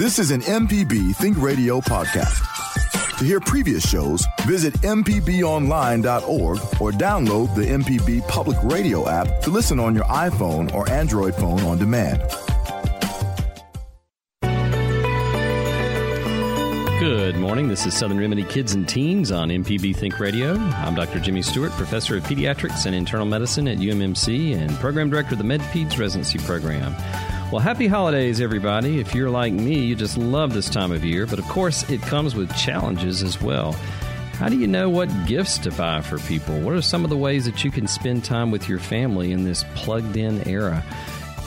This is an MPB Think Radio podcast. To hear previous shows, visit MPBOnline.org or download the MPB Public Radio app to listen on your iPhone or Android phone on demand. Good morning. This is Southern Remedy Kids and Teens on MPB Think Radio. I'm Dr. Jimmy Stewart, professor of pediatrics and internal medicine at UMMC and program director of the MedPeds residency program. Well, happy holidays, everybody. If you're like me, you just love this time of year, but of course, it comes with challenges as well. How do you know what gifts to buy for people? What are some of the ways that you can spend time with your family in this plugged in era?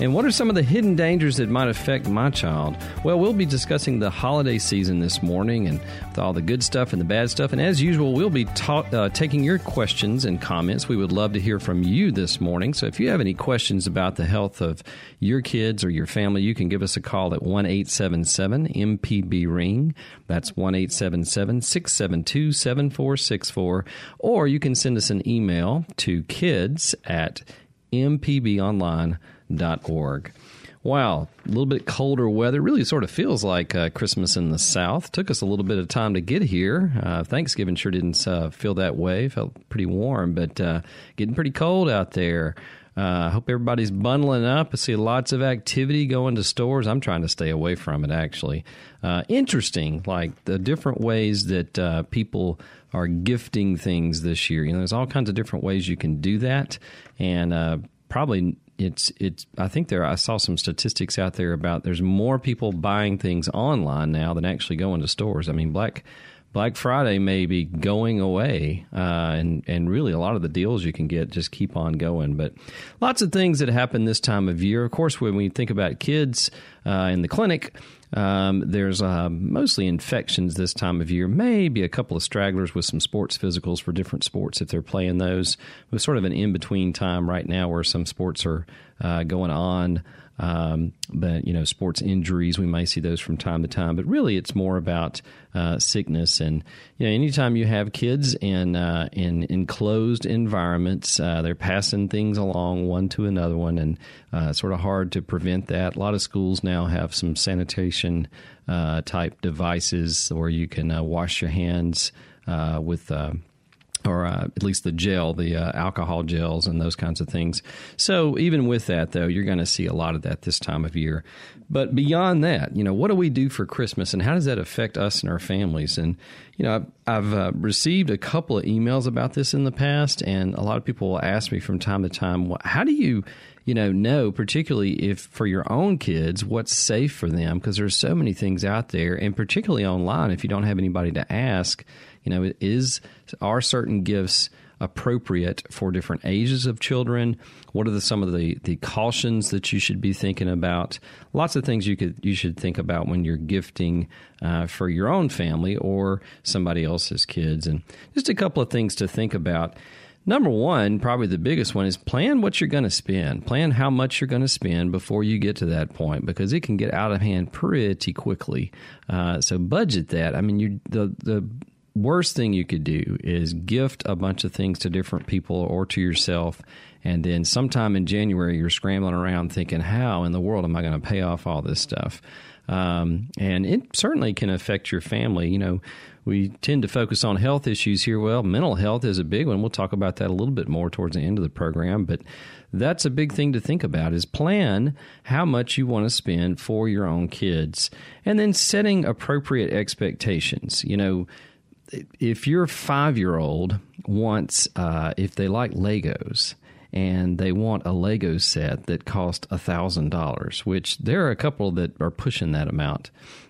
And what are some of the hidden dangers that might affect my child? Well, we'll be discussing the holiday season this morning and with all the good stuff and the bad stuff. And as usual, we'll be ta- uh, taking your questions and comments. We would love to hear from you this morning. So if you have any questions about the health of your kids or your family, you can give us a call at 1 877 MPB Ring. That's 1 877 672 7464. Or you can send us an email to kids at mpbonline.com org. Wow, a little bit colder weather. Really sort of feels like uh, Christmas in the South. Took us a little bit of time to get here. Uh, Thanksgiving sure didn't uh, feel that way. Felt pretty warm, but uh, getting pretty cold out there. Uh, I hope everybody's bundling up. I see lots of activity going to stores. I'm trying to stay away from it, actually. Uh, interesting, like the different ways that people are gifting things this year. You know, there's all kinds of different ways you can do that. And probably it's it's I think there I saw some statistics out there about there's more people buying things online now than actually going to stores. I mean Black Black Friday may be going away, uh, and and really a lot of the deals you can get just keep on going. But lots of things that happen this time of year. Of course, when we think about kids uh, in the clinic, um, there's uh, mostly infections this time of year, maybe a couple of stragglers with some sports physicals for different sports if they're playing those. With sort of an in between time right now where some sports are uh, going on. Um, but you know, sports injuries we may see those from time to time. But really, it's more about uh, sickness. And you know, anytime you have kids in uh, in enclosed environments, uh, they're passing things along one to another one, and uh, it's sort of hard to prevent that. A lot of schools now have some sanitation uh, type devices where you can uh, wash your hands with or uh, at least the gel, the uh, alcohol gels, and those kinds of things. So even with that, though, you're going to see a lot of that this time of year. But beyond that, you know, what do we do for Christmas, and how does that affect us and our families? And you know, I've, I've uh, received a couple of emails about this in the past, and a lot of people will ask me from time to time, how do you you know, know, particularly if for your own kids, what's safe for them, because there's so many things out there, and particularly online, if you don't have anybody to ask, you know, is are certain gifts appropriate for different ages of children? What are the, some of the, the cautions that you should be thinking about? Lots of things you could you should think about when you're gifting uh, for your own family or somebody else's kids, and just a couple of things to think about. Number one, probably the biggest one, is plan what you're going to spend. Plan how much you're going to spend before you get to that point because it can get out of hand pretty quickly. Uh, so budget that. I mean, you the the worst thing you could do is gift a bunch of things to different people or to yourself and then sometime in january you're scrambling around thinking how in the world am i going to pay off all this stuff? Um, and it certainly can affect your family. You know we tend to focus on health issues here. Well mental health is a big one. We'll talk about that a little bit more towards the end of the program but that's a big thing to think about is plan how much you want to spend for your own kids and then setting appropriate expectations. You know if your five year old wants, uh, if they like Legos and they want a Lego set that costs thousand dollars, which there are a couple that are pushing that amount.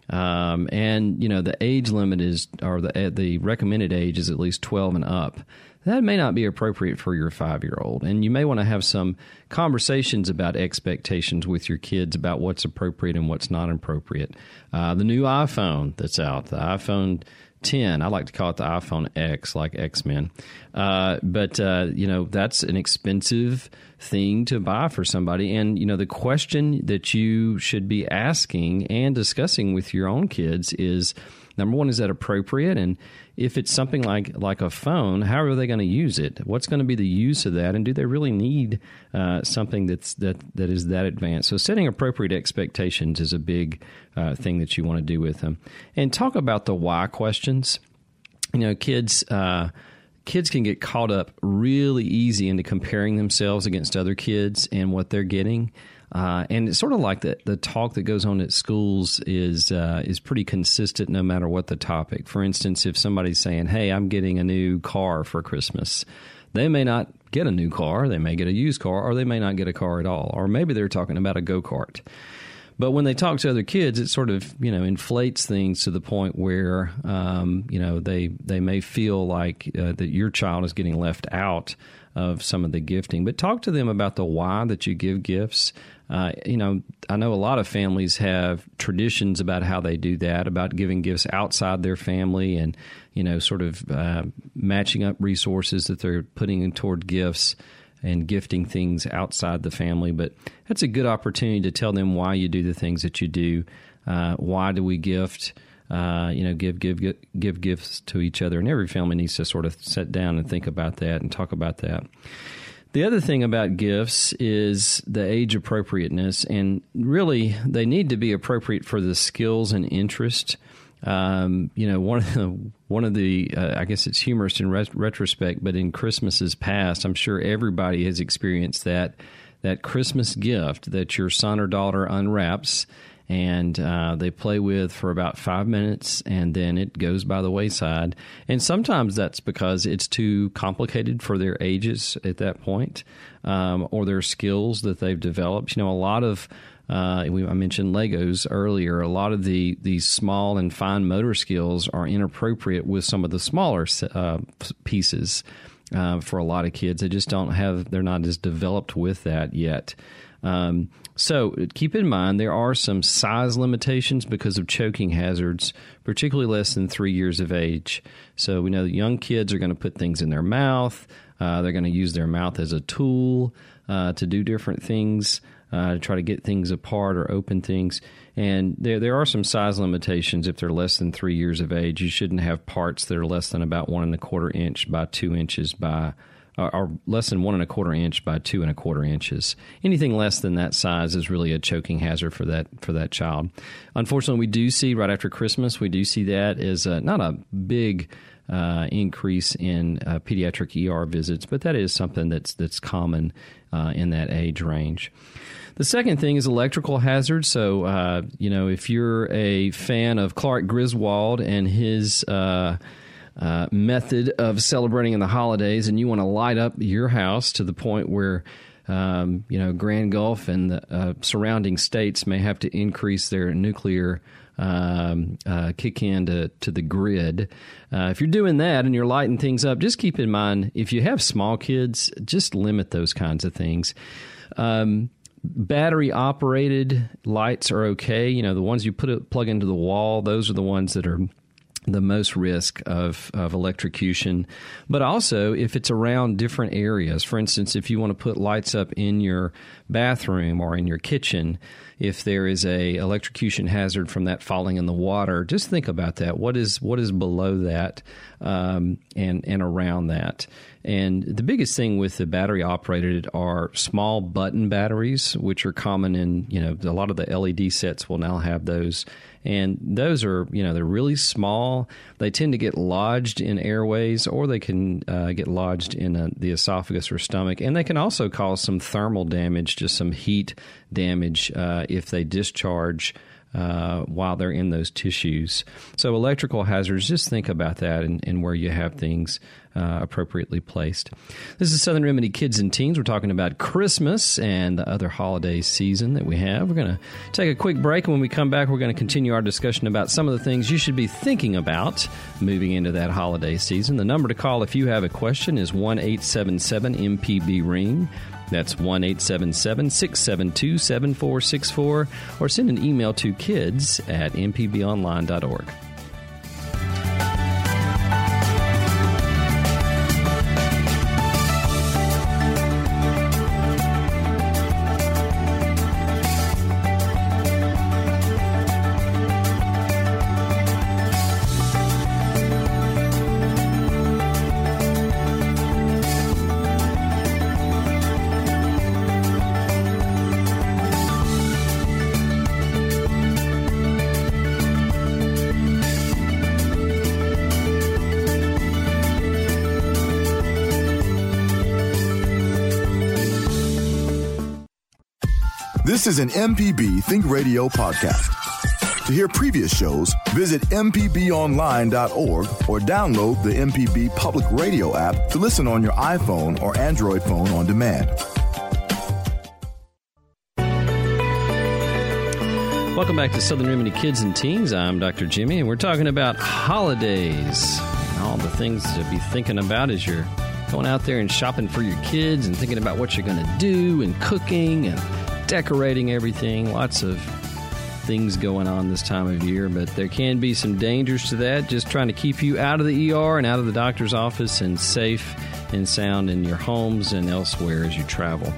Um, and you know the age limit is, or the the recommended age is at least twelve and up. that may not be appropriate for your five year old. And you may want to have some conversations about expectations with your kids about what's appropriate and what's not appropriate. Uh, the new iPhone that's out, the iPhone 10. I like to call it the iPhone X, like X Men. Uh, but, uh, you know, that's an expensive thing to buy for somebody. And, you know, the question that you should be asking and discussing with your own kids is number one, is that appropriate? And if it's something like like a phone, how are they going to use it? What's going to be the use of that? And do they really need uh, something that's that that is that advanced? So setting appropriate expectations is a big uh, thing that you want to do with them. And talk about the why questions. You know, kids. Uh, kids can get caught up really easy into comparing themselves against other kids and what they're getting. Uh, and it's sort of like the the talk that goes on at schools is uh, is pretty consistent no matter what the topic. For instance, if somebody's saying, "Hey, I'm getting a new car for Christmas," they may not get a new car. They may get a used car, or they may not get a car at all. Or maybe they're talking about a go kart. But when they talk to other kids, it sort of you know inflates things to the point where um, you know they they may feel like uh, that your child is getting left out of some of the gifting. But talk to them about the why that you give gifts. Uh, you know, I know a lot of families have traditions about how they do that, about giving gifts outside their family and, you know, sort of uh, matching up resources that they're putting toward gifts and gifting things outside the family. But that's a good opportunity to tell them why you do the things that you do. Uh, why do we gift? Uh, you know, give, give give gifts to each other, and every family needs to sort of sit down and think about that and talk about that. The other thing about gifts is the age appropriateness, and really they need to be appropriate for the skills and interest. Um, you know, one of the one of the uh, I guess it's humorous in ret- retrospect, but in Christmases past, I'm sure everybody has experienced that that Christmas gift that your son or daughter unwraps and uh, they play with for about five minutes and then it goes by the wayside. And sometimes that's because it's too complicated for their ages at that point um, or their skills that they've developed. You know, a lot of uh, we, I mentioned Legos earlier. A lot of the these small and fine motor skills are inappropriate with some of the smaller uh, pieces uh, for a lot of kids. They just don't have. They're not as developed with that yet. Um, so keep in mind there are some size limitations because of choking hazards, particularly less than three years of age. So we know that young kids are going to put things in their mouth. Uh, they're going to use their mouth as a tool uh, to do different things, uh, to try to get things apart or open things. And there, there are some size limitations if they're less than three years of age. You shouldn't have parts that are less than about one and a quarter inch by two inches by are less than one and a quarter inch by two and a quarter inches. Anything less than that size is really a choking hazard for that for that child. Unfortunately, we do see right after Christmas, we do see that as a, not a big uh, increase in uh, pediatric ER visits, but that is something that's that's common uh, in that age range. The second thing is electrical hazards. So, uh, you know, if you're a fan of Clark Griswold and his uh, method of celebrating in the holidays, and you want to light up your house to the point where um, you know Grand Gulf and the uh, surrounding states may have to increase their nuclear um, uh, kick in to, to the grid. Uh, if you're doing that and you're lighting things up, just keep in mind if you have small kids, just limit those kinds of things. Um, battery operated lights are okay. You know, the ones you put a plug into the wall, those are the ones that are the most risk of, of electrocution, but also if it's around different areas. For instance, if you want to put lights up in your bathroom or in your kitchen, if there is a electrocution hazard from that falling in the water, just think about that. What is what is below that um, and and around that? And the biggest thing with the battery operated are small button batteries, which are common in you know a lot of the LED sets will now have those and those are you know they're really small. They tend to get lodged in airways, or they can uh, get lodged in a, the esophagus or stomach, and they can also cause some thermal damage, just some heat damage uh, if they discharge. Uh, while they're in those tissues. So, electrical hazards, just think about that and, and where you have things uh, appropriately placed. This is Southern Remedy Kids and Teens. We're talking about Christmas and the other holiday season that we have. We're going to take a quick break, and when we come back, we're going to continue our discussion about some of the things you should be thinking about moving into that holiday season. The number to call if you have a question is 1 877 MPB Ring. That's 1 877 672 7464, or send an email to kids at mpbonline.org. This is an MPB Think Radio podcast. To hear previous shows, visit MPBOnline.org or download the MPB Public Radio app to listen on your iPhone or Android phone on demand. Welcome back to Southern Remedy Kids and Teens. I'm Dr. Jimmy, and we're talking about holidays and all the things to be thinking about as you're going out there and shopping for your kids and thinking about what you're going to do and cooking and decorating everything. Lots of things going on this time of year, but there can be some dangers to that. Just trying to keep you out of the ER and out of the doctor's office and safe and sound in your homes and elsewhere as you travel.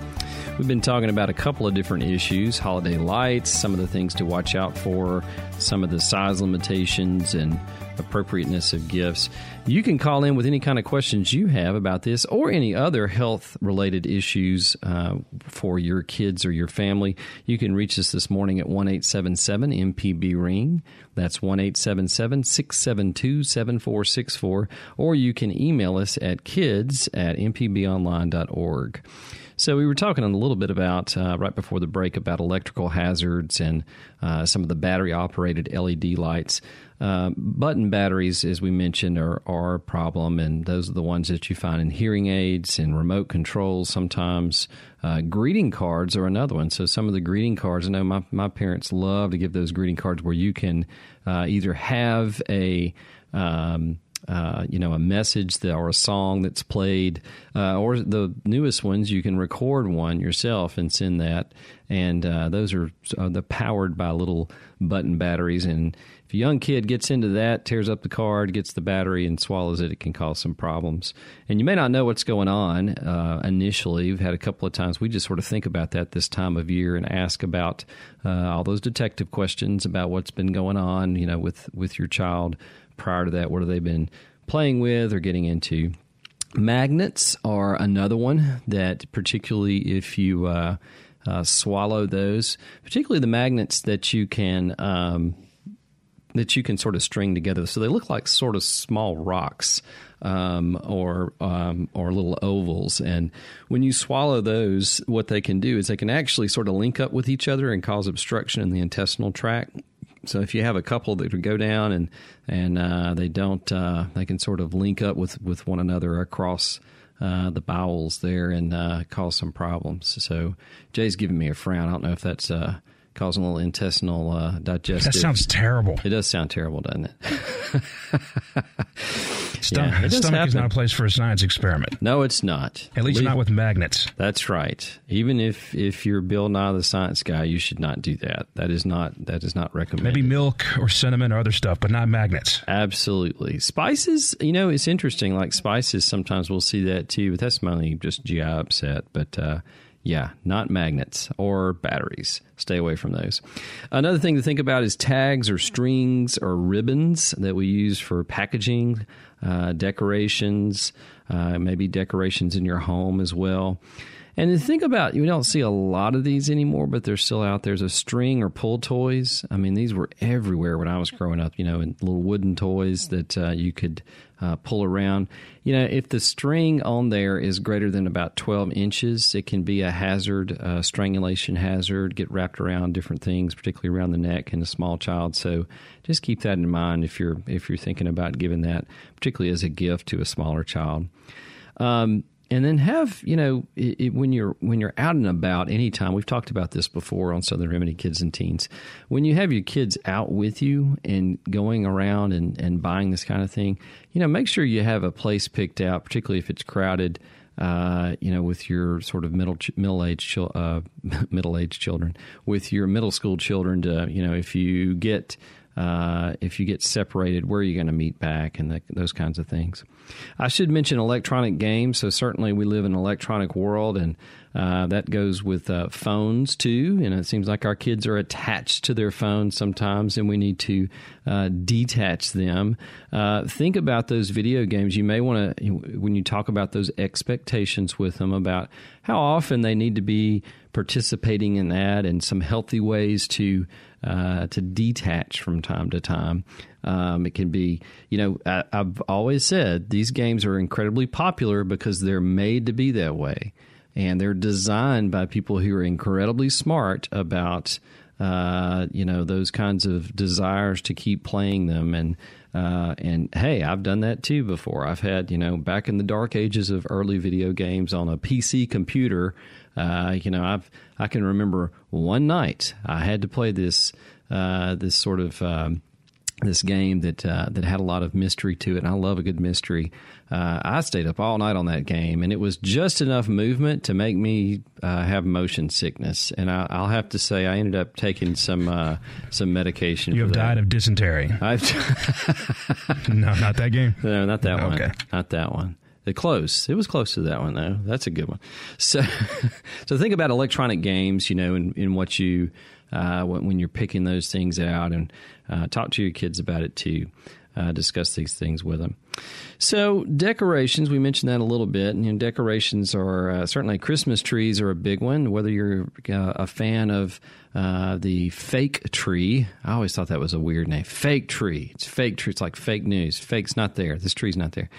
We've been talking about a couple of different issues holiday lights, some of the things to watch out for, some of the size limitations, and appropriateness of gifts. You can call in with any kind of questions you have about this or any other health related issues uh, for your kids or your family. You can reach us this morning at 1 877 MPB Ring. That's 1 877 672 7464. Or you can email us at kids at mpbonline.org. So we were talking a little bit about uh, right before the break about electrical hazards and uh, some of the battery operated LED lights. Uh, button batteries, as we mentioned, are, are a problem, and those are the ones that you find in hearing aids and remote controls sometimes. Uh, greeting cards are another one. So, some of the greeting cards, I know my, my parents love to give those greeting cards where you can uh, either have a um, uh, you know, a message that, or a song that's played, uh, or the newest ones, you can record one yourself and send that. And uh, those are uh, the powered by little button batteries. And if a young kid gets into that, tears up the card, gets the battery, and swallows it, it can cause some problems. And you may not know what's going on uh, initially. We've had a couple of times we just sort of think about that this time of year and ask about all those detective questions about what's been going on, you know, with with your child prior to that? What have they been playing with or getting into? Magnets are another one that, particularly if you uh, uh, swallow those, particularly the magnets that you can um, that you can sort of string together. So they look like sort of small rocks um, or um, or little ovals. And when you swallow those, what they can do is they can actually sort of link up with each other and cause obstruction in the intestinal tract. So if you have a couple that go down and and uh, they don't, uh, they can sort of link up with with one another across. Uh, the bowels there and uh, cause some problems. So Jay's giving me a frown. I don't know if that's uh, causing a little intestinal uh, digestive. That sounds terrible. It does sound terrible, doesn't it? Stomach, yeah, stomach happen. is not a place for a science experiment. No, it's not. At least Leave, not with magnets. That's right. Even if if you're Bill Nye the Science Guy, you should not do that. That is not that is not recommended. Maybe milk or cinnamon or other stuff, but not magnets. Absolutely. Spices, you know, it's interesting. Like spices, sometimes we'll see that too, but that's mainly just GI upset. But uh, yeah, not magnets or batteries. Stay away from those. Another thing to think about is tags or strings or ribbons that we use for packaging, uh, decorations, uh, maybe decorations in your home as well. And think about you don't see a lot of these anymore, but they're still out. There. There's a string or pull toys. I mean, these were everywhere when I was growing up. You know, and little wooden toys that uh, you could uh, pull around. You know, if the string on there is greater than about 12 inches, it can be a hazard, a strangulation hazard, get wrapped around different things, particularly around the neck in a small child. So just keep that in mind if you're if you're thinking about giving that, particularly as a gift to a smaller child. Um, and then have you know it, it, when you're when you're out and about anytime we've talked about this before on southern remedy kids and teens. When you have your kids out with you and going around and, and buying this kind of thing you know make sure you have a place picked out particularly if it's crowded uh, you know, with your sort of middle middle aged uh, middle aged children, with your middle school children, to you know, if you get uh, if you get separated, where are you going to meet back, and the, those kinds of things. I should mention electronic games. So certainly we live in an electronic world, and uh, that goes with uh, phones too. And it seems like our kids are attached to their phones sometimes, and we need to uh, detach them. Uh, think about those video games. You may want to, when you talk about those expectations with them, about how often they need to be participating in that, and some healthy ways to uh, to detach from time to time. Um, it can be, you know, I, I've always said these games are incredibly popular because they're made to be that way. And they're designed by people who are incredibly smart about, uh, you know, those kinds of desires to keep playing them. And, uh, and hey, I've done that too before. I've had, you know, back in the dark ages of early video games on a PC computer, uh, you know, I've I can remember one night I had to play this uh, this sort of um, this game that uh, that had a lot of mystery to it. And I love a good mystery. Uh, I stayed up all night on that game, and it was just enough movement to make me uh, have motion sickness. And I, will have to say, I ended up taking some uh, some medication. You have that. died of dysentery. I've no, not that game. No, not that one. Not that one. The close. It was close to that one though. That's a good one. So, so think about electronic games. You know, in, in what you uh, when, you're picking those things out, and uh, talk to your kids about it too. Uh, discuss these things with them. So decorations, we mentioned that a little bit. And you know, decorations are uh, certainly Christmas trees are a big one. Whether you're uh, a fan of uh, the fake tree, I always thought that was a weird name. Fake tree. It's fake tree. It's like fake news. Fake's not there. This tree's not there.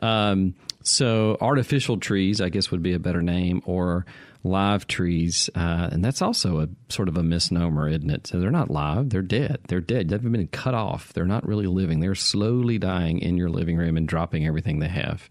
Um, so artificial trees, I guess, would be a better name, or live trees, uh, and that's also a sort of a misnomer, isn't it? So they're not live; they're dead. They're dead. They've been cut off. They're not really living. They're slowly dying in your living room and dropping everything they have.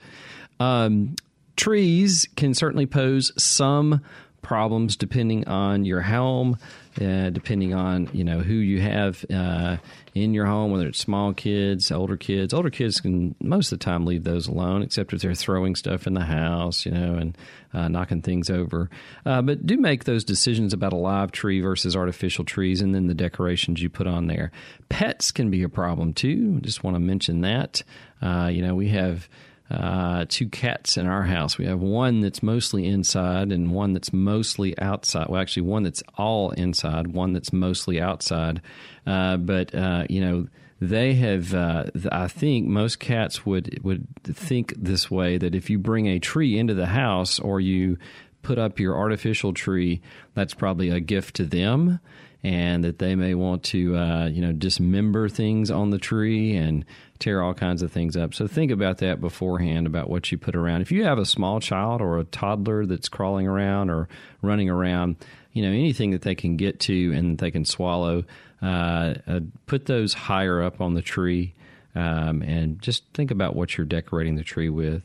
Um, trees can certainly pose some problems depending on your home, uh, depending on you know who you have uh, in your home, whether it's small kids, older kids. Older kids can most of the time leave those alone, except if they're throwing stuff in the house, you know, and uh, knocking things over. Uh, but do make those decisions about a live tree versus artificial trees, and then the decorations you put on there. Pets can be a problem too. Just want to mention that. Uh, you know, we have uh, two cats in our house. We have one that's mostly inside and one that's mostly outside. Well, actually, one that's all inside, one that's mostly outside. Uh, but uh, you know, they have. Uh, I think most cats would would think this way that if you bring a tree into the house or you put up your artificial tree, that's probably a gift to them and that they may want to, uh, you know, dismember things on the tree and tear all kinds of things up. So think about that beforehand about what you put around. If you have a small child or a toddler that's crawling around or running around, you know, anything that they can get to and they can swallow, uh, uh, put those higher up on the tree. Um, and just think about what you're decorating the tree with.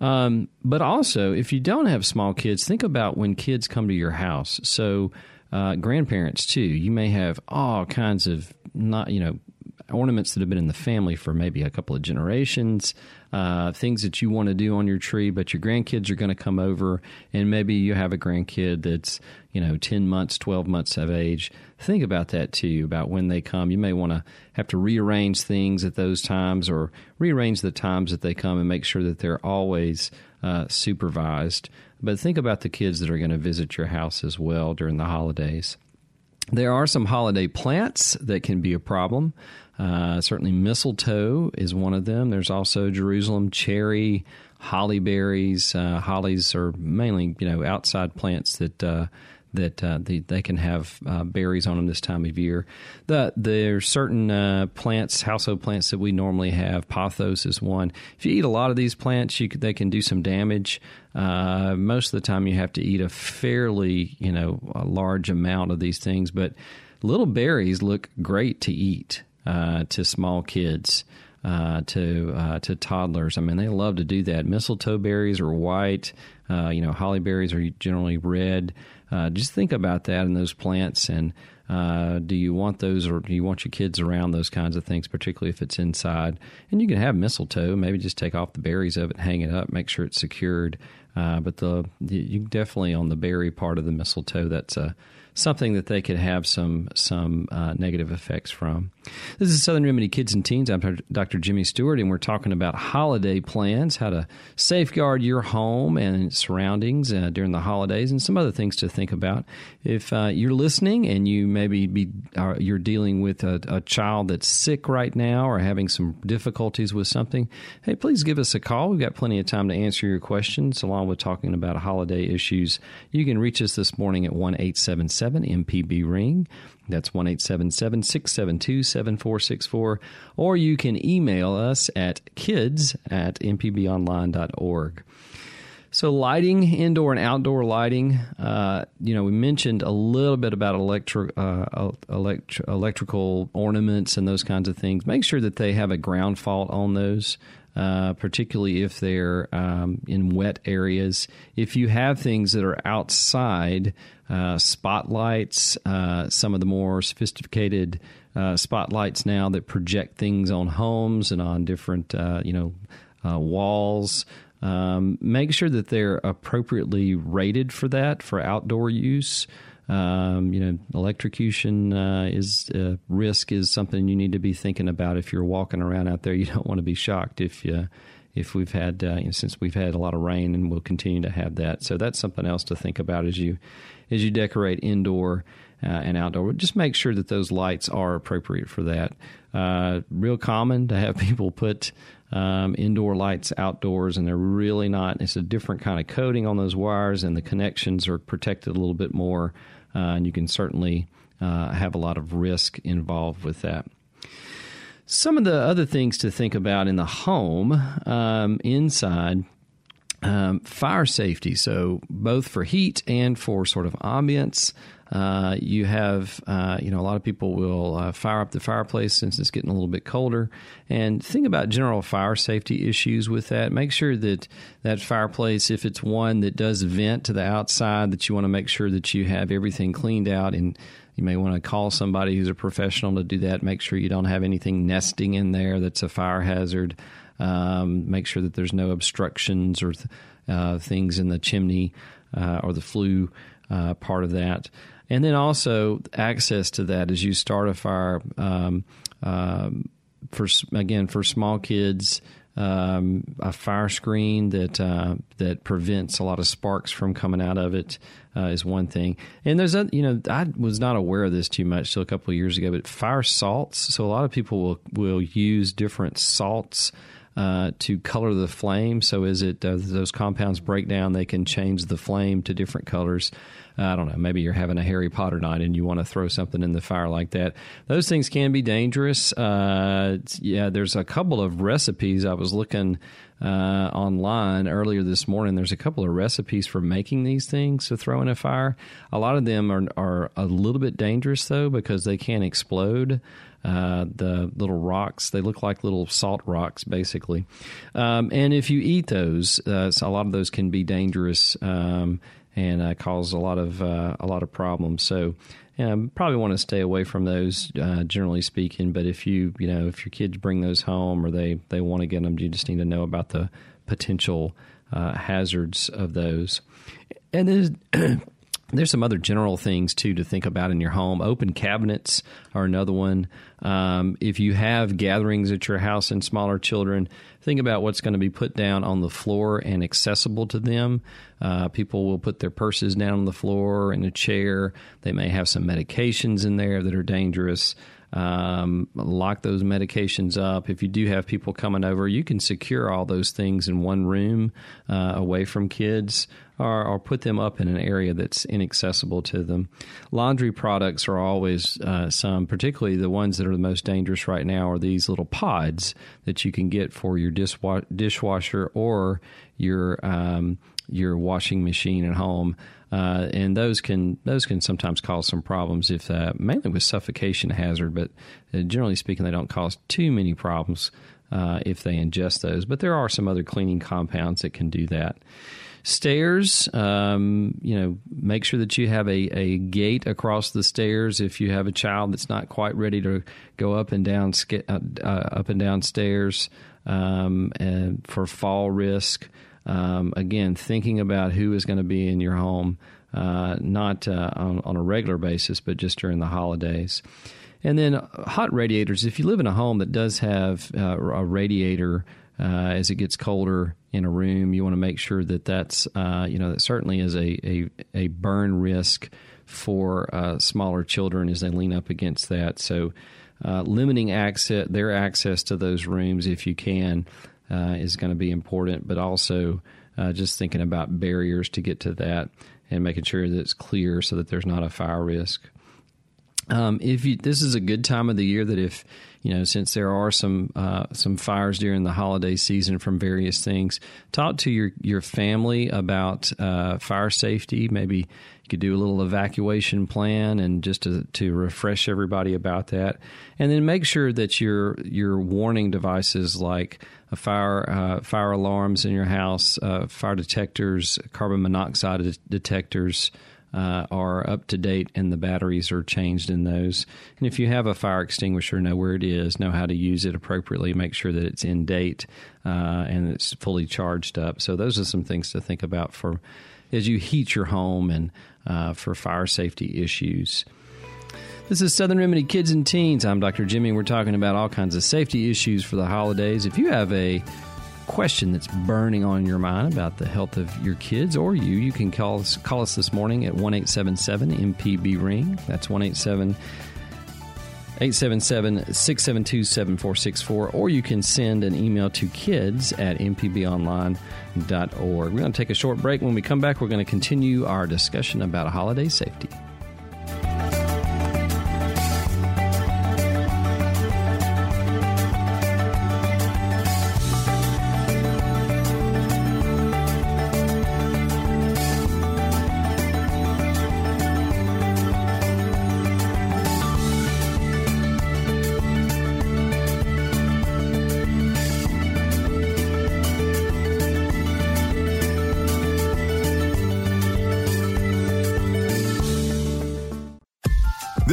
Um, but also, if you don't have small kids, think about when kids come to your house. So, uh, grandparents too. You may have all kinds of not, you know, ornaments that have been in the family for maybe a couple of generations, uh, things that you want to do on your tree, but your grandkids are going to come over, and maybe you have a grandkid that's you know ten months, twelve months of age. Think about that too. About when they come, you may want to have to rearrange things at those times, or rearrange the times that they come, and make sure that they're always uh, supervised. But think about the kids that are going to visit your house as well during the holidays. There are some holiday plants that can be a problem. Uh, certainly, mistletoe is one of them. There's also Jerusalem cherry, holly berries. Uh, hollies are mainly you know outside plants that uh, that uh, the, they can have uh, berries on them this time of year. The, there's certain uh, plants, household plants that we normally have. Pothos is one. If you eat a lot of these plants, you they can do some damage. Uh, most of the time, you have to eat a fairly you know large amount of these things, but little berries look great to eat uh, to small kids. Uh, to uh, to toddlers. I mean, they love to do that. Mistletoe berries are white. Uh, you know, holly berries are generally red. Uh, just think about that in those plants and uh, do you want those or do you want your kids around those kinds of things, particularly if it's inside? And you can have mistletoe, maybe just take off the berries of it, hang it up, make sure it's secured. Uh, but the you definitely on the berry part of the mistletoe, that's a something that they could have some some uh, negative effects from. This is Southern Remedy Kids and Teens. I'm Dr. Jimmy Stewart, and we're talking about holiday plans, how to safeguard your home and surroundings uh, during the holidays, and some other things to think about. If uh, you're listening and you maybe be you're dealing with a, a, child that's sick right now or having some difficulties with something, hey, please give us a call. We've got plenty of time to answer your questions, along with talking about holiday issues. You can reach us this morning at one eight seven seven MPB ring. That's 1 672 7464. Or you can email us at kids at mpbonline.org. So, lighting, indoor and outdoor lighting. Uh, you know, we mentioned a little bit about electri- uh, elect- electrical ornaments and those kinds of things. Make sure that they have a ground fault on those. Uh, particularly if they're um, in wet areas. If you have things that are outside, uh, spotlights, uh, some of the more sophisticated uh, spotlights now that project things on homes and on different, uh, you know, walls. Um, make sure that they're appropriately rated for that for outdoor use. Um, you know, electrocution uh, is uh, risk is something you need to be thinking about if you're walking around out there. You don't want to be shocked if you if we've had uh, you know, since we've had a lot of rain and we'll continue to have that. So that's something else to think about as you as you decorate indoor uh, and outdoor. Just make sure that those lights are appropriate for that. Uh, real common to have people put um, indoor lights outdoors, and they're really not. It's a different kind of coating on those wires, and the connections are protected a little bit more uh, and you can certainly uh, have a lot of risk involved with that. Some of the other things to think about in the home um, inside um, fire safety. So, both for heat and for sort of ambience. Uh, you have, uh, you know, a lot of people will uh, fire up the fireplace since it's getting a little bit colder. And think about general fire safety issues with that. Make sure that that fireplace, if it's one that does vent to the outside, that you want to make sure that you have everything cleaned out and you may want to call somebody who's a professional to do that. Make sure you don't have anything nesting in there that's a fire hazard. Um, make sure that there's no obstructions or th- uh, things in the chimney uh, or the flue part of that and then also access to that as you start a fire. Um, um, for again, for small kids, um, a fire screen that uh, that prevents a lot of sparks from coming out of it uh, is one thing. And there's you know I was not aware of this too much till a couple of years ago, but fire salts. So a lot of people will will use different salts. Uh, to color the flame. So as it those compounds break down, they can change the flame to different colors. I don't know, maybe you're having a Harry Potter night and you want to throw something in the fire like that. Those things can be dangerous. Uh, yeah, there's a couple of recipes I was looking uh, online earlier this morning. There's a couple of recipes for making these things to throw in a fire. A lot of them are, are a little bit dangerous though because they can explode. Uh, the little rocks. They look like little salt rocks, basically. Um, and if you eat those, uh, a lot of those can be dangerous. Um, and uh, cause a lot of uh, a lot of problems. So um, probably want to stay away from those, uh, generally speaking. But if you you know if your kids bring those home or they they want to get them, you just need to know about the potential uh, hazards of those. And then there's some other general things too to think about in your home. Open cabinets are another one. Um, if you have gatherings at your house and smaller children, think about what's going to be put down on the floor and accessible to them. Uh, people will put their purses down on the floor in a chair. They may have some medications in there that are dangerous. Um, lock those medications up. If you do have people coming over, you can secure all those things in one room uh, away from kids or, or, put them up in an area that's inaccessible to them. Laundry products are always uh, some, particularly the ones that are the most dangerous right now, are these little pods that you can get for your dishwa- dishwasher or your um, your washing machine at home. Uh, and those can those can sometimes cause some problems if uh, mainly with suffocation hazard, but uh, generally speaking, they don't cause too many problems uh, if they ingest those. But there are some other cleaning compounds that can do that. Stairs, um, you know, make sure that you have a, a gate across the stairs if you have a child that's not quite ready to go up and down uh, uh, up and down stairs um, and for fall risk. Um, again, thinking about who is going to be in your home, uh, not uh, on, on, a regular basis, but just during the holidays. And then hot radiators. If you live in a home that does have uh, a radiator uh, as it gets colder in a room, you want to make sure that that's uh, you know that certainly is a a, a burn risk for uh, smaller children as they lean up against that. So. limiting access, their access to those rooms, if you can, uh, is going to be important, but also uh, just thinking about barriers to get to that and making sure that it's clear so that there's not a fire risk. Um, if you, this is a good time of the year that if you know since there are some uh, some fires during the holiday season from various things, talk to your your family about uh, fire safety. Maybe you could do a little evacuation plan and just to, to refresh everybody about that. And then make sure that your your warning devices like fire uh, fire alarms in your house, uh, fire detectors, carbon monoxide de- detectors. Uh, are up to date and the batteries are changed in those. And if you have a fire extinguisher, know where it is, know how to use it appropriately, make sure that it's in date uh, and it's fully charged up. So those are some things to think about for as you heat your home and uh, for fire safety issues. This is Southern Remedy Kids and Teens. I'm Dr. Jimmy. We're talking about all kinds of safety issues for the holidays. If you have a question that's burning on your mind about the health of your kids or you, you can call us, call us this morning at 1 MPB Ring. That's 1 877 672 7464, or you can send an email to kids at mpbonline.org. We're going to take a short break. When we come back, we're going to continue our discussion about holiday safety.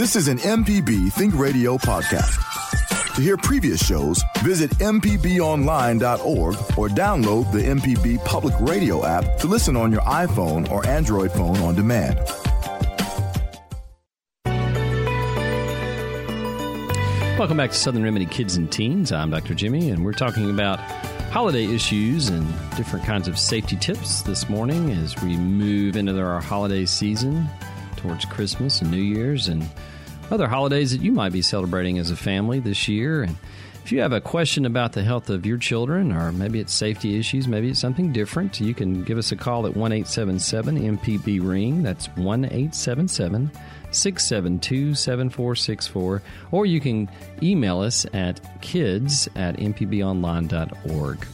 This is an MPB Think Radio podcast. To hear previous shows, visit MPBOnline.org or download the MPB Public Radio app to listen on your iPhone or Android phone on demand. Welcome back to Southern Remedy Kids and Teens. I'm Dr. Jimmy, and we're talking about holiday issues and different kinds of safety tips this morning as we move into our holiday season towards Christmas and New Year's and other holidays that you might be celebrating as a family this year. And if you have a question about the health of your children, or maybe it's safety issues, maybe it's something different, you can give us a call at 1 877 MPB Ring. That's 1 877 672 7464. Or you can email us at kids at mpbonline.org.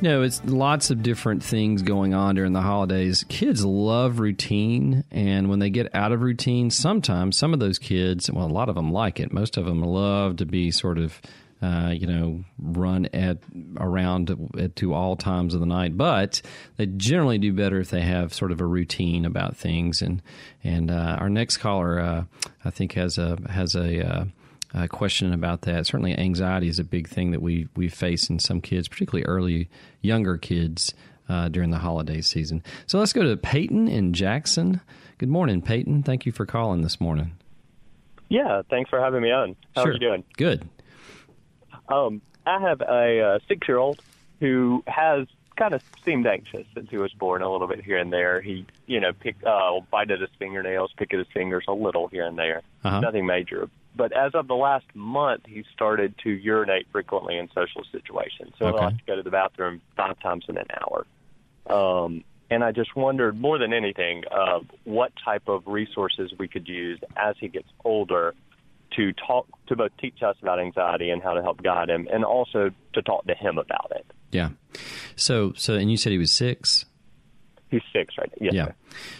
No, it's lots of different things going on during the holidays. Kids love routine, and when they get out of routine, sometimes some of those kids, well, a lot of them like it. Most of them love to be sort of, uh, you know, run at around at, to all times of the night. But they generally do better if they have sort of a routine about things. And and uh, our next caller, uh, I think, has a has a uh, question about that. Certainly, anxiety is a big thing that we we face in some kids, particularly early younger kids uh, during the holiday season. So let's go to Peyton in Jackson. Good morning, Peyton. Thank you for calling this morning. Yeah, thanks for having me on. How sure. are you doing? Good. Um, I have a uh, six-year-old who has kind of seemed anxious since he was born a little bit here and there. He, you know, pick, uh, bite at his fingernails, pick at his fingers a little here and there. Uh-huh. Nothing major but as of the last month, he started to urinate frequently in social situations. So Okay. he'll have to go to the bathroom five times in an hour. Um, and I just wondered more than anything uh, what type of resources we could use as he gets older to talk to both teach us about anxiety and how to help guide him, and also to talk to him about it. Yeah. So so and you said he was six. He's six right now. Yes, yeah. sir.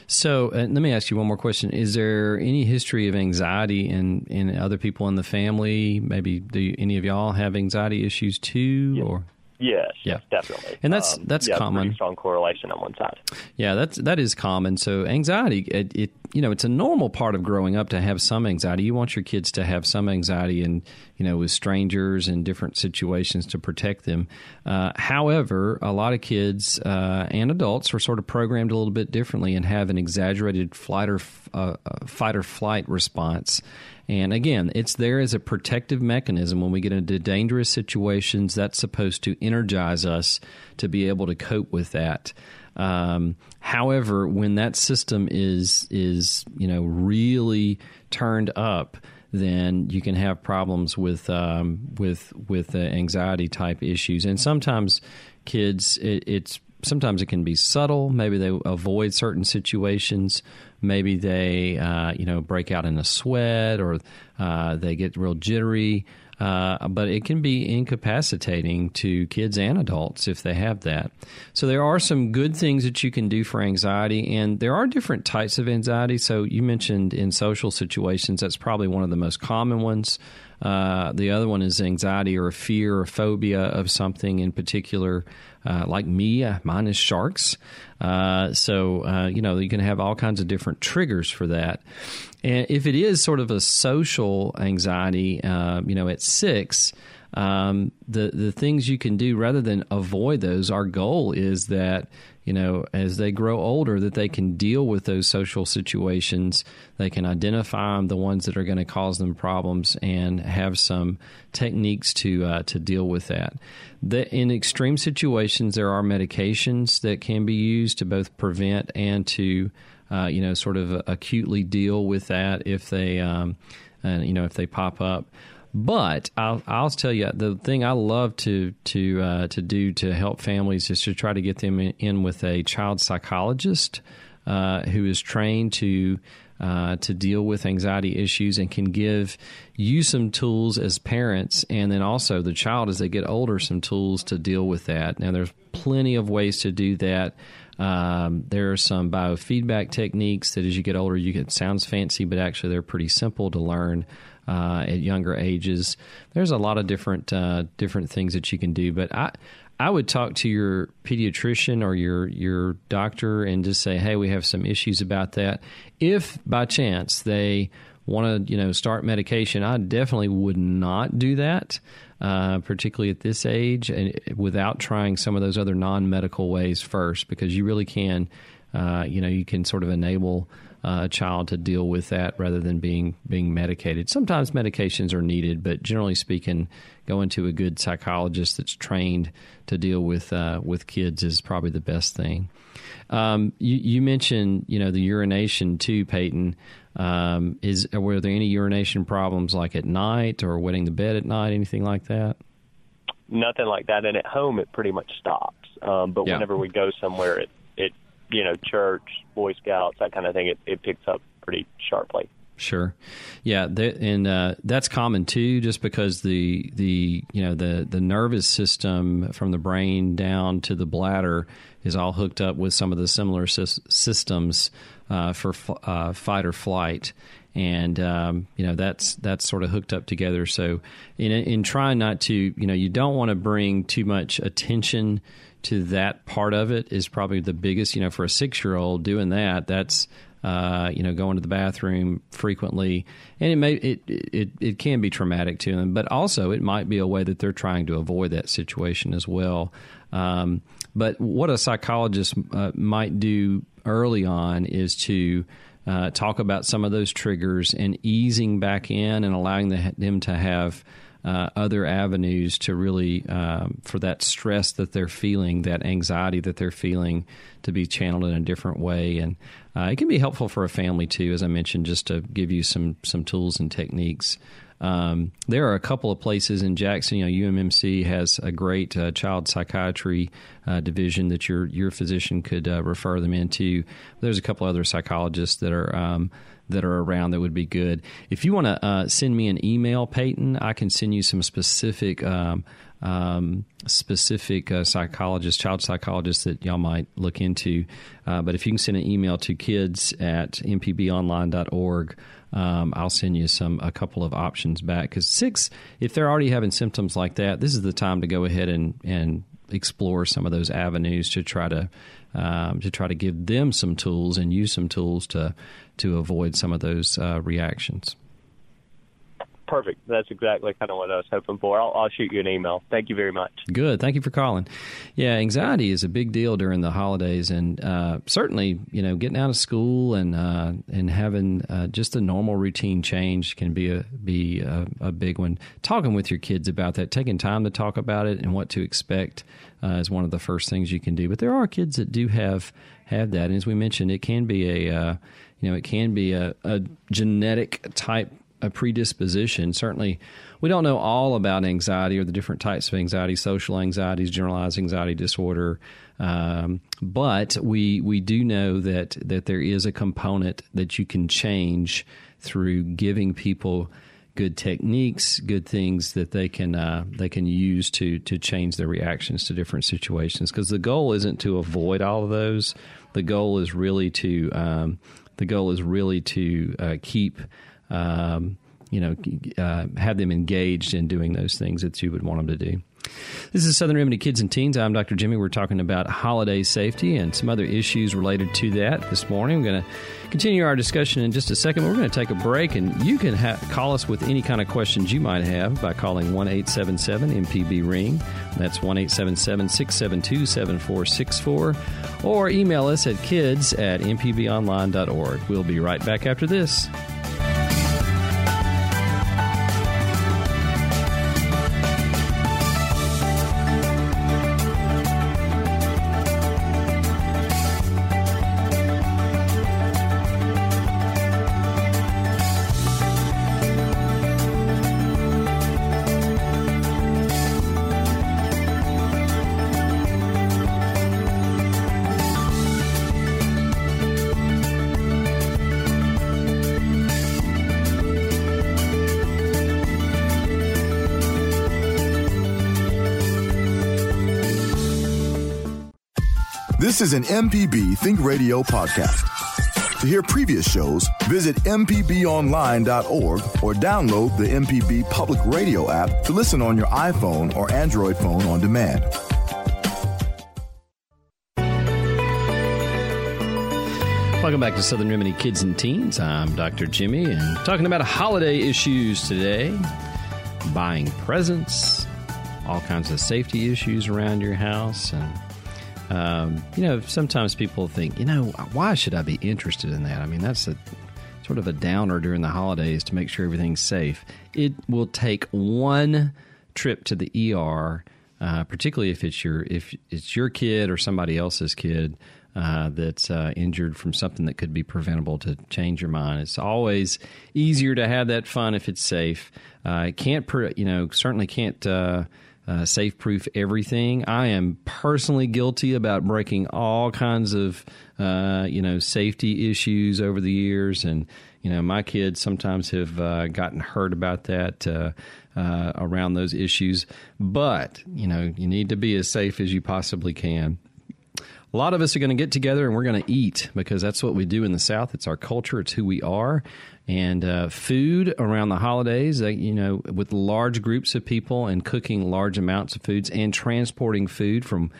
So uh, let me ask you one more question: Is there any history of anxiety in in other people in the family? Maybe do any of y'all have anxiety issues too, or Yes, Yeah. definitely. Um, And that's- that's yeah, common. Strong correlation on one side. Yeah, that's that is common. So anxiety, it, it you know, it's a normal part of growing up to have some anxiety. You want your kids to have some anxiety, and you know, with strangers and different situations to protect them. Uh, however, a lot of kids uh, and adults are sort of programmed a little bit differently and have an exaggerated flight or uh, uh, fight or flight response. And again, it's there as a protective mechanism when we get into dangerous situations. That's supposed to energize us to be able to cope with that. Um, however, when that system is is you know really turned up, then you can have problems with um, with with uh, anxiety type issues, and sometimes kids it, it's sometimes it can be subtle. Maybe they avoid certain situations. Maybe they, uh, you know, break out in a sweat or uh, they get real jittery. Uh, but it can be incapacitating to kids and adults if they have that. So there are some good things that you can do for anxiety, and there are different types of anxiety. So you mentioned in social situations, that's probably one of the most common ones. Uh, the other one is anxiety or a fear or phobia of something in particular. Uh, like me, uh, mine is sharks. Uh, so, uh, you know, you can have all kinds of different triggers for that. And if it is sort of a social anxiety, you know, at six, um, the the things you can do rather than avoid those. Our goal is that you know as they grow older that they can deal with those social situations. They can identify the ones that are going to cause them problems and have some techniques to uh, to deal with that. The, in extreme situations, there are medications that can be used to both prevent and to uh, you know sort of acutely deal with that if they um, uh, you know if they pop up. But I'll, I'll tell you the thing I love to to uh, to do to help families is to try to get them in, in with a child psychologist uh, who is trained to uh, to deal with anxiety issues and can give you some tools as parents, and then also the child as they get older some tools to deal with that. Now, there's plenty of ways to do that. Um, there are some biofeedback techniques that as you get older, you get sounds fancy, but actually they're pretty simple to learn uh, at younger ages. There's a lot of different uh, different things that you can do, but I I would talk to your pediatrician or your your doctor and just say, hey, we have some issues about that. If by chance they want to you know start medication, I definitely would not do that. Uh, particularly at this age, and without trying some of those other non-medical ways first, because you really can, uh, you know, you can sort of enable uh, a child to deal with that rather than being being medicated. Sometimes medications are needed, but generally speaking, going to a good psychologist that's trained to deal with uh, with kids is probably the best thing. Um, you, you mentioned you know the urination too, Peyton. Um, is were there any urination problems like at night or wetting the bed at night, anything like that? Nothing like that. And at home, it pretty much stops. Um, but Yeah. whenever we go somewhere, it, it, you know, church, Boy Scouts, that kind of thing, it, it picks up pretty sharply. Sure, yeah, th- and uh, that's common too, just because the the you know the the nervous system from the brain down to the bladder is all hooked up with some of the similar sys- systems uh, for f- uh, fight or flight, and um, you know that's that's sort of hooked up together. So in in trying not to, you know, you don't want to bring too much attention to that part of it is probably the biggest. You know, for a six year old doing that, that's uh, you know, going to the bathroom frequently, and it may it, it it can be traumatic to them, but also it might be a way that they're trying to avoid that situation as well. Um, but what a psychologist uh, might do early on is to uh, talk about some of those triggers and easing back in and allowing the, them to have uh, other avenues to really um, for that stress that they're feeling, that anxiety that they're feeling, to be channeled in a different way. And uh, it can be helpful for a family too, as I mentioned, just to give you some some tools and techniques. Um, there are a couple of places in Jackson. You know, UMMC has a great uh, child psychiatry uh, division that your your physician could uh, refer them into. There's a couple other psychologists that are um, that are around that would be good. If you want to uh, send me an email, Peyton, I can send you some specific. Um, um, specific uh, psychologists, child psychologists that y'all might look into. Uh, but if you can send an email to kids at mpbonline.org, um, I'll send you some a couple of options back. Because six, if they're already having symptoms like that, this is the time to go ahead and and explore some of those avenues to try to um, to try to give them some tools and use some tools to to avoid some of those uh, reactions perfect. That's exactly kind of what I was hoping for. I'll, I'll, shoot you an email. Thank you very much. Good. Thank you for calling. Yeah, anxiety is a big deal during the holidays, and uh, certainly, you know, getting out of school and uh, and having uh, just a normal routine change can be a be a, a, big one. Talking with your kids about that, taking time to talk about it and what to expect uh, is one of the first things you can do. But there are kids that do have have that, and as we mentioned, it can be a uh, you know it can be a, a genetic type a predisposition. Certainly, we don't know all about anxiety or the different types of anxiety, social anxieties, generalized anxiety disorder, um, but we we do know that that there is a component that you can change through giving people good techniques, good things that they can uh, they can use to to change their reactions to different situations. Because the goal isn't to avoid all of those. The goal is really to um, the goal is really to uh, keep um, you know, uh, have them engaged in doing those things that you would want them to do. This is Southern Remedy Kids and Teens. I'm Dr. Jimmy. We're talking about holiday safety and some other issues related to that this morning. We're going to continue our discussion in just a second. We're going to take a break, and you can ha- call us with any kind of questions you might have by calling 1 877 MPB Ring. That's 1 877 672 7464. Or email us at kids at mpbonline.org. We'll be right back after this. This is an MPB Think Radio podcast. To hear previous shows, visit MPBOnline.org or download the MPB Public Radio app to listen on your iPhone or Android phone on demand. Welcome back to Southern Remedy Kids and Teens. I'm Dr. Jimmy and talking about holiday issues today buying presents, all kinds of safety issues around your house, and um, you know, sometimes people think, you know, why should I be interested in that? I mean, that's a sort of a downer during the holidays to make sure everything's safe. It will take one trip to the ER, uh, particularly if it's your if it's your kid or somebody else's kid. Uh, that's uh, injured from something that could be preventable to change your mind. It's always easier to have that fun if it's safe. Uh, it can't, you know, certainly can't uh, safe proof everything. I am personally guilty about breaking all kinds of uh, you know safety issues over the years, and you know my kids sometimes have uh, gotten hurt about that. Uh, uh, around those issues, but you know you need to be as safe as you possibly can. A lot of us are going to get together and we're going to eat because that's what we do in the South. It's our culture, it's who we are and uh, food around the holidays. Uh, you know, with large groups of people and cooking large amounts of foods and transporting food from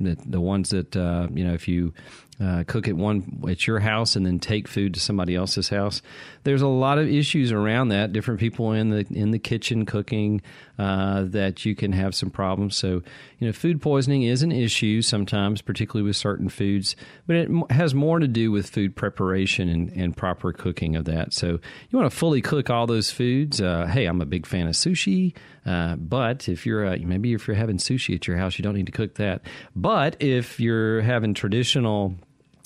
the, the ones that uh, you know if you uh, cook at one at your house and then take food to somebody else's house. There's a lot of issues around that. Different people in the in the kitchen cooking uh, that you can have some problems. So you know, food poisoning is an issue sometimes, particularly with certain foods, but it has more to do with food preparation and, and proper cooking of that. So you want to fully cook all those foods. Uh, hey, I'm a big fan of sushi, uh, but if you're uh, maybe if you're having sushi at your house, you don't need to cook that. But if you're having traditional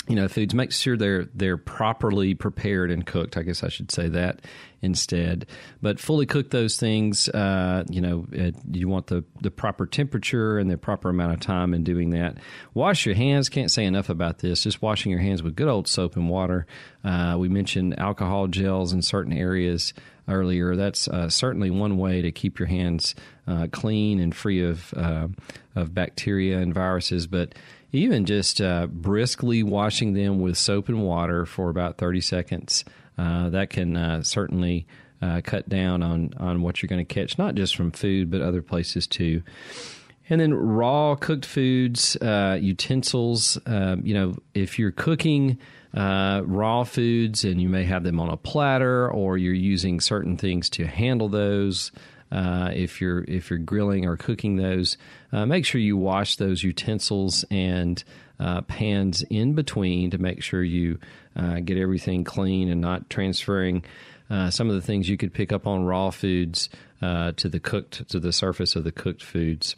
you know foods make sure they're they're properly prepared and cooked i guess i should say that instead. But fully cook those things uh, you know it, you want the the proper temperature and the proper amount of time in doing that. Wash your hands. Can't say enough about this. Just washing your hands with good old soap and water. Uh, we mentioned alcohol gels in certain areas earlier. That's uh, certainly one way to keep your hands uh, clean and free of uh, of bacteria and viruses. But even just uh, briskly washing them with soap and water for about 30 seconds, uh, that can uh, certainly uh, cut down on, on what you're going to catch, not just from food, but other places too. And then raw cooked foods, uh, utensils. Um, you know, if you're cooking uh, raw foods and you may have them on a platter or you're using certain things to handle those, uh, if you're if you're grilling or cooking those, uh, make sure you wash those utensils and uh, pans in between to make sure you uh, get everything clean and not transferring uh, some of the things you could pick up on raw foods to the cooked to the surface of the cooked foods.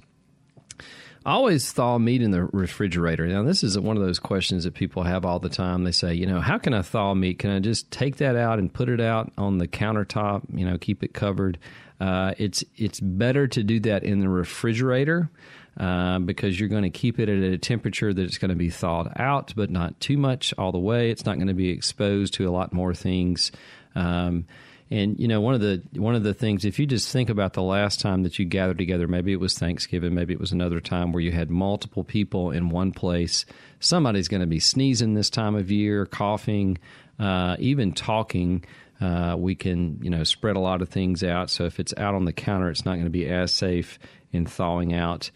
Always thaw meat in the refrigerator. Now, this is one of those questions that people have all the time. They say, you know, how can I thaw meat? Can I just take that out and put it out on the countertop? You know, keep it covered. Uh, it's it's better to do that in the refrigerator uh, because you're going to keep it at a temperature that it's going to be thawed out, but not too much all the way. It's not going to be exposed to a lot more things. Um, and you know one of the one of the things if you just think about the last time that you gathered together, maybe it was Thanksgiving, maybe it was another time where you had multiple people in one place. Somebody's going to be sneezing this time of year, coughing, uh, even talking. Uh, we can, you know, spread a lot of things out. So if it's out on the counter, it's not going to be as safe in thawing out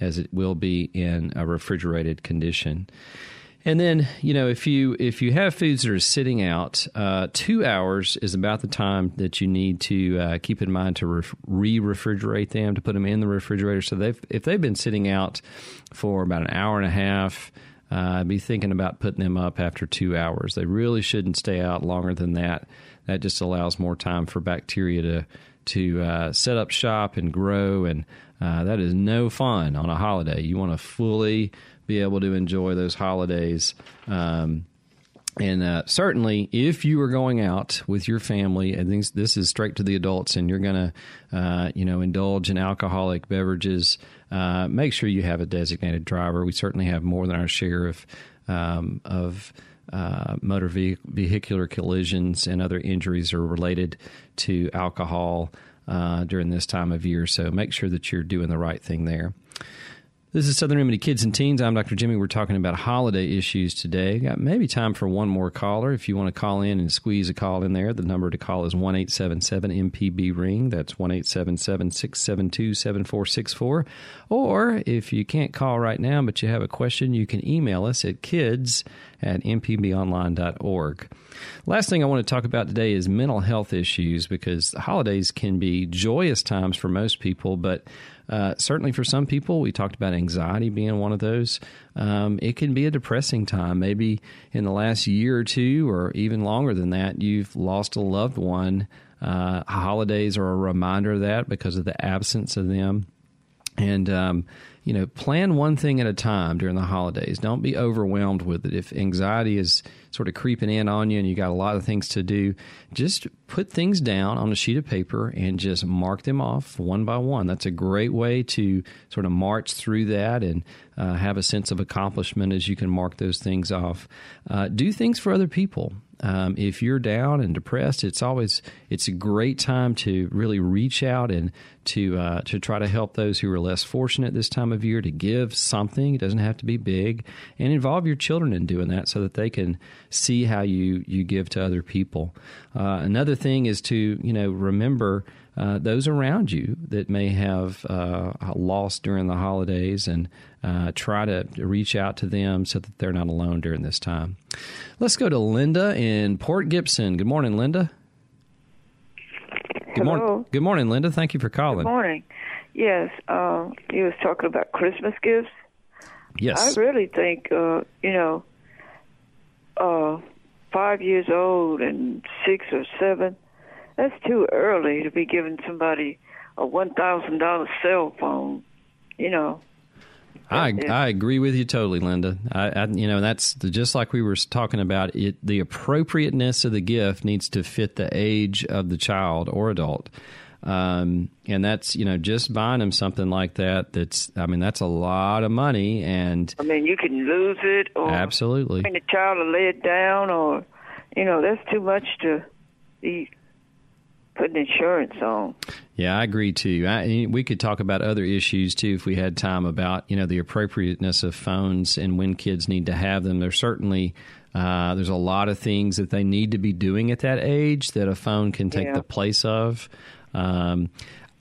as it will be in a refrigerated condition. And then, you know, if you if you have foods that are sitting out, uh, two hours is about the time that you need to uh, keep in mind to re refrigerate them, to put them in the refrigerator. So they've if they've been sitting out for about an hour and a half, uh, be thinking about putting them up after two hours. They really shouldn't stay out longer than that that just allows more time for bacteria to to uh, set up shop and grow, and uh, that is no fun on a holiday. You want to fully be able to enjoy those holidays. Um, and uh, certainly, if you are going out with your family, and this, this is straight to the adults, and you're going to, uh, you know, indulge in alcoholic beverages, uh, make sure you have a designated driver. We certainly have more than our share of um, of uh, motor ve- vehicular collisions and other injuries are related to alcohol uh, during this time of year. So make sure that you're doing the right thing there. This is Southern Remedy Kids and Teens. I'm Dr. Jimmy. We're talking about holiday issues today. Got maybe time for one more caller. If you want to call in and squeeze a call in there, the number to call is one eight seven seven MPB ring. That's one eight seven seven six seven two seven four six four. Or if you can't call right now but you have a question, you can email us at kids at mpbonline.org. Last thing I want to talk about today is mental health issues because holidays can be joyous times for most people, but uh, certainly for some people, we talked about anxiety being one of those. Um, it can be a depressing time. Maybe in the last year or two, or even longer than that, you've lost a loved one. Uh, holidays are a reminder of that because of the absence of them. And um, you know, plan one thing at a time during the holidays. Don't be overwhelmed with it. If anxiety is sort of creeping in on you and you got a lot of things to do, just put things down on a sheet of paper and just mark them off one by one. That's a great way to sort of march through that and uh, have a sense of accomplishment as you can mark those things off. Uh, do things for other people. Um, if you're down and depressed, it's always it's a great time to really reach out and to uh, to try to help those who are less fortunate this time of year. To give something, it doesn't have to be big, and involve your children in doing that so that they can see how you you give to other people. Uh, another thing is to you know remember uh, those around you that may have uh, lost during the holidays and uh, try to reach out to them so that they're not alone during this time. Let's go to Linda in Port Gibson. Good morning, Linda. Good morning. Good morning, Linda. Thank you for calling. Good morning. Yes, uh, you was talking about Christmas gifts. Yes. I really think, uh, you know, uh, five years old and six or seven, that's too early to be giving somebody a one thousand dollar cell phone. You know. I I agree with you totally, Linda. I, I you know that's the, just like we were talking about. It the appropriateness of the gift needs to fit the age of the child or adult. Um, and that's you know just buying them something like that. That's I mean that's a lot of money, and I mean you can lose it, or absolutely, the child will lay it down, or you know that's too much to be putting insurance on. Yeah, I agree too. I, we could talk about other issues too if we had time about you know the appropriateness of phones and when kids need to have them. There's certainly uh, there's a lot of things that they need to be doing at that age that a phone can take Yeah. the place of. Um,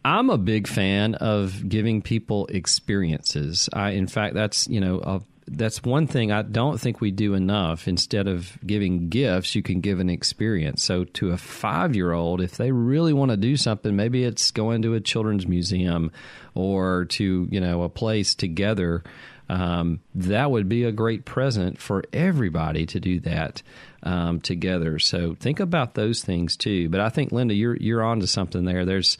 I'm a big fan of giving people experiences. I, in fact, that's you know a, that's one thing I don't think we do enough. Instead of giving gifts, you can give an experience. So to a five year old, if they really want to do something, maybe it's going to a children's museum or to you know a place together. Um, that would be a great present for everybody to do that um, together. So think about those things too. But I think Linda, you're you're on to something there. There's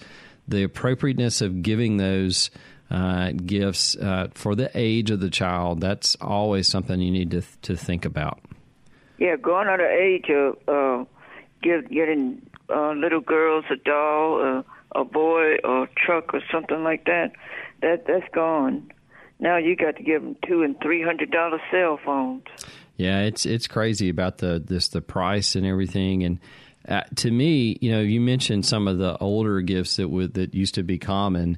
the appropriateness of giving those uh, gifts uh, for the age of the child. That's always something you need to to think about. Yeah, going on the age of uh, give, getting uh, little girls a doll, uh, a boy, or a truck, or something like that. That that's gone. Now you got to give them two and three hundred dollar cell phones. Yeah, it's it's crazy about the this the price and everything. And uh, to me, you know, you mentioned some of the older gifts that would that used to be common.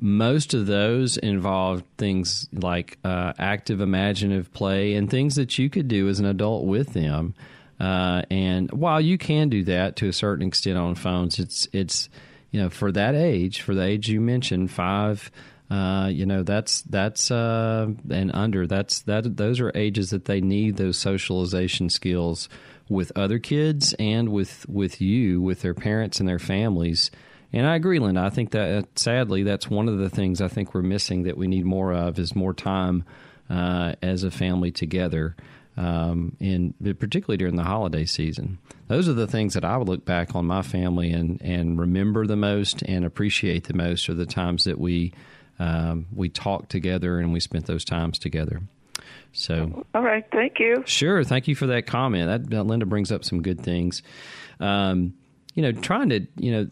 Most of those involved things like uh, active imaginative play and things that you could do as an adult with them. Uh, and while you can do that to a certain extent on phones, it's it's you know for that age, for the age you mentioned, five uh, you know that's that's uh, and under that's that those are ages that they need those socialization skills with other kids and with with you with their parents and their families and I agree Linda I think that sadly that's one of the things I think we're missing that we need more of is more time uh, as a family together um, and particularly during the holiday season. Those are the things that I would look back on my family and, and remember the most and appreciate the most are the times that we um, we talked together and we spent those times together. So, All right, thank you. sure, thank you for that comment. That, that Linda brings up some good things. Um, you know, trying to you know,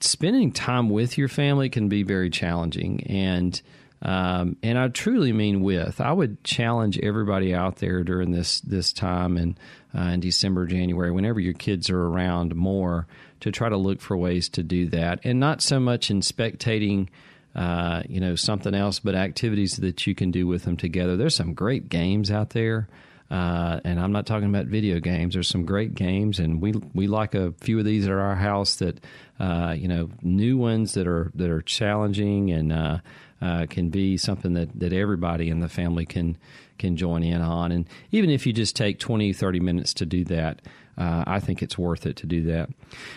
spending time with your family can be very challenging, and um, and I truly mean with. I would challenge everybody out there during this this time and uh, in December, January, whenever your kids are around more, to try to look for ways to do that, and not so much in spectating. Uh, you know something else, but activities that you can do with them together. There's some great games out there, uh, and I'm not talking about video games. There's some great games, and we we like a few of these at our house. That uh, you know, new ones that are that are challenging and uh, uh, can be something that, that everybody in the family can can join in on. And even if you just take 20, 30 minutes to do that, uh, I think it's worth it to do that.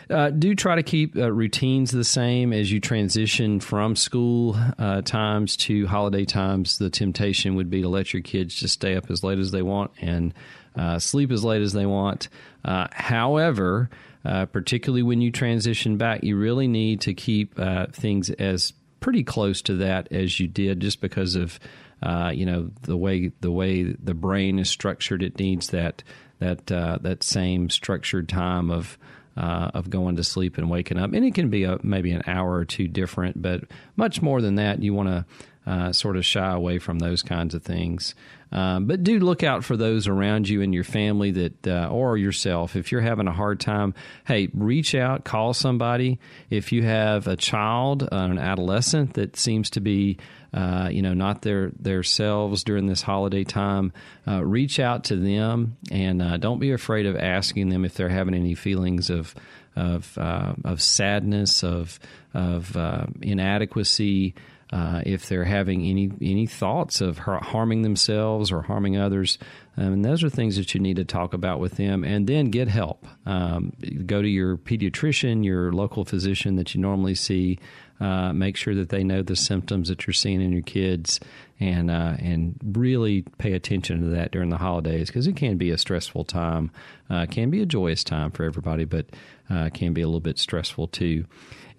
Uh, do try to keep uh, routines the same as you transition from school uh, times to holiday times. The temptation would be to let your kids just stay up as late as they want and uh, sleep as late as they want. Uh, however, uh, particularly when you transition back, you really need to keep uh, things as pretty close to that as you did, just because of uh, you know the way the way the brain is structured. It needs that that uh, that same structured time of uh, of going to sleep and waking up, and it can be a, maybe an hour or two different, but much more than that, you want to uh, sort of shy away from those kinds of things. Um, but do look out for those around you and your family that, uh, or yourself. If you're having a hard time, hey, reach out, call somebody. If you have a child, uh, an adolescent that seems to be, uh, you know, not their their selves during this holiday time, uh, reach out to them and uh, don't be afraid of asking them if they're having any feelings of of uh, of sadness, of of inadequacy. Uh, if they're having any any thoughts of harming themselves or harming others, um, and those are things that you need to talk about with them, and then get help. Um, go to your pediatrician, your local physician that you normally see. Uh, make sure that they know the symptoms that you're seeing in your kids, and uh, and really pay attention to that during the holidays because it can be a stressful time. Uh, can be a joyous time for everybody, but uh, can be a little bit stressful too.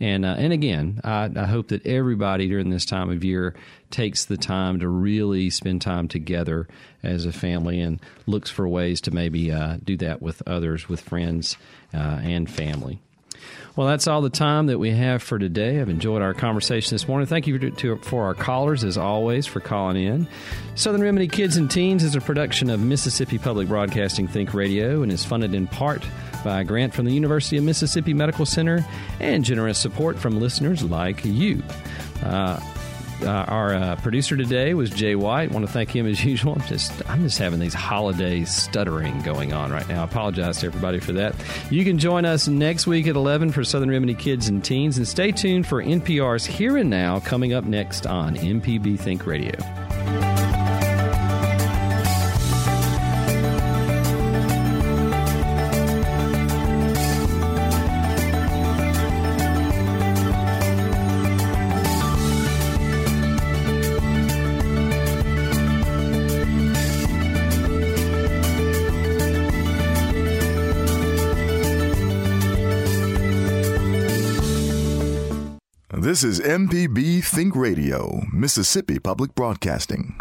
And uh, and again, I, I, hope that everybody during this time of year takes the time to really spend time together as a family and looks for ways to maybe uh, do that with others, with friends and family. Well, that's all the time that we have for today. I've enjoyed our conversation this morning. Thank you to, for our callers, as always, for calling in. Southern Remedy Kids and Teens is a production of Mississippi Public Broadcasting Think Radio and is funded in part by a grant from the University of Mississippi Medical Center and generous support from listeners like you. Uh, uh, our uh, producer today was Jay White. Want to thank him as usual. I'm just I'm just having these holiday stuttering going on right now. I apologize to everybody for that. You can join us next week at 11 for Southern Remedy Kids and Teens, and stay tuned for NPR's Here and Now coming up next on MPB Think Radio. This is MPB Think Radio, Mississippi Public Broadcasting.